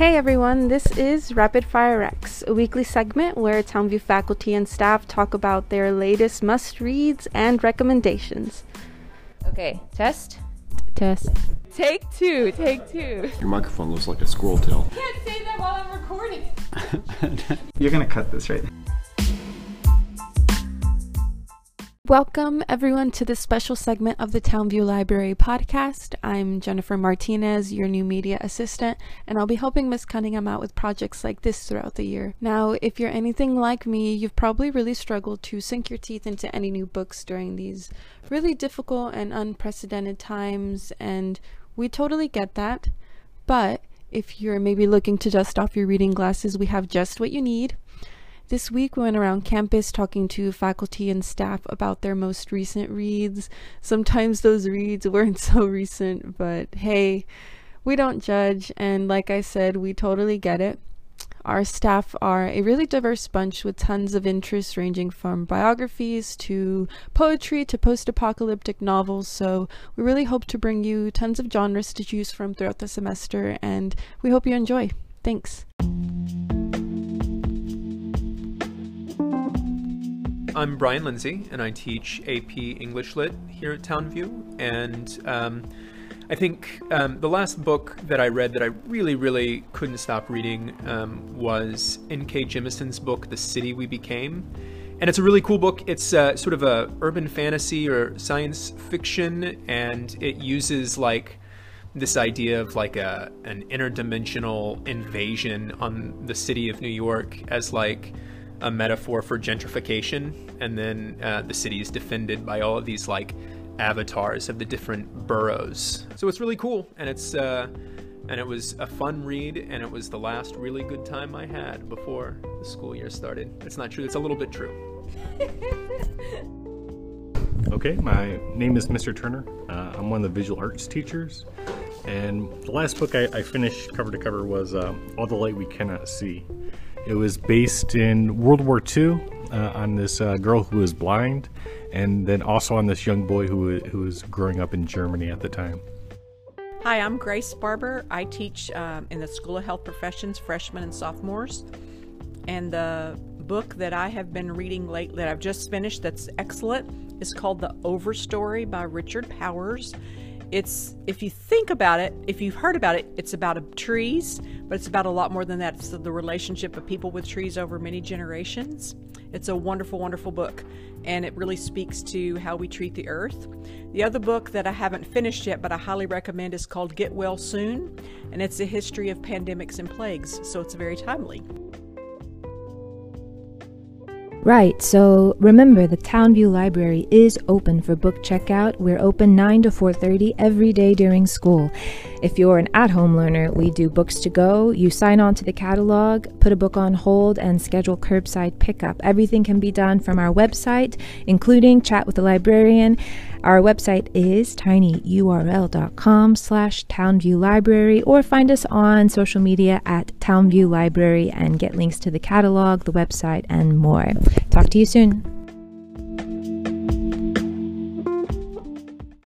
Hey everyone, this is Rapid Fire Recs, a weekly segment where Townview faculty and staff talk about their latest must reads and recommendations. Okay, test. Test. Take two, take two. Your microphone looks like a squirrel tail. can't say that while I'm recording. You're gonna cut this, right? Welcome everyone to this special segment of the Townview Library podcast. I'm Jennifer Martinez, your new media assistant, and I'll be helping Miss Cunningham out with projects like this throughout the year. Now, if you're anything like me, you've probably really struggled to sink your teeth into any new books during these really difficult and unprecedented times, and we totally get that. But if you're maybe looking to dust off your reading glasses, we have just what you need. This week, we went around campus talking to faculty and staff about their most recent reads. Sometimes those reads weren't so recent, but hey, we don't judge, and like I said, we totally get it. Our staff are a really diverse bunch with tons of interests ranging from biographies to poetry to post apocalyptic novels. So, we really hope to bring you tons of genres to choose from throughout the semester, and we hope you enjoy. Thanks. I'm Brian Lindsey, and I teach AP English Lit here at Townview. And um, I think um, the last book that I read that I really, really couldn't stop reading um, was N.K. Jemisin's book, The City We Became. And it's a really cool book. It's uh, sort of a urban fantasy or science fiction, and it uses like this idea of like a an interdimensional invasion on the city of New York as like a metaphor for gentrification, and then uh, the city is defended by all of these like avatars of the different boroughs. So it's really cool, and it's uh, and it was a fun read, and it was the last really good time I had before the school year started. It's not true. It's a little bit true. Okay, my name is Mr. Turner. Uh, I'm one of the visual arts teachers. And the last book I, I finished cover to cover was uh, All the Light We Cannot See. It was based in World War II uh, on this uh, girl who was blind, and then also on this young boy who, who was growing up in Germany at the time. Hi, I'm Grace Barber. I teach um, in the School of Health Professions, freshmen and sophomores. And the book that I have been reading late that I've just finished that's excellent is called The Overstory by Richard Powers. It's if you think about it, if you've heard about it, it's about a, trees, but it's about a lot more than that. It's the relationship of people with trees over many generations. It's a wonderful, wonderful book, and it really speaks to how we treat the earth. The other book that I haven't finished yet, but I highly recommend, is called Get Well Soon, and it's a history of pandemics and plagues, so it's very timely. Right, so remember the Townview Library is open for book checkout. We're open 9 to 4:30 every day during school. If you're an at-home learner, we do books to go. You sign on to the catalog, put a book on hold and schedule curbside pickup. Everything can be done from our website, including chat with a librarian. Our website is tinyurl.com slash Townview Library or find us on social media at Townview Library and get links to the catalog, the website, and more. Talk to you soon.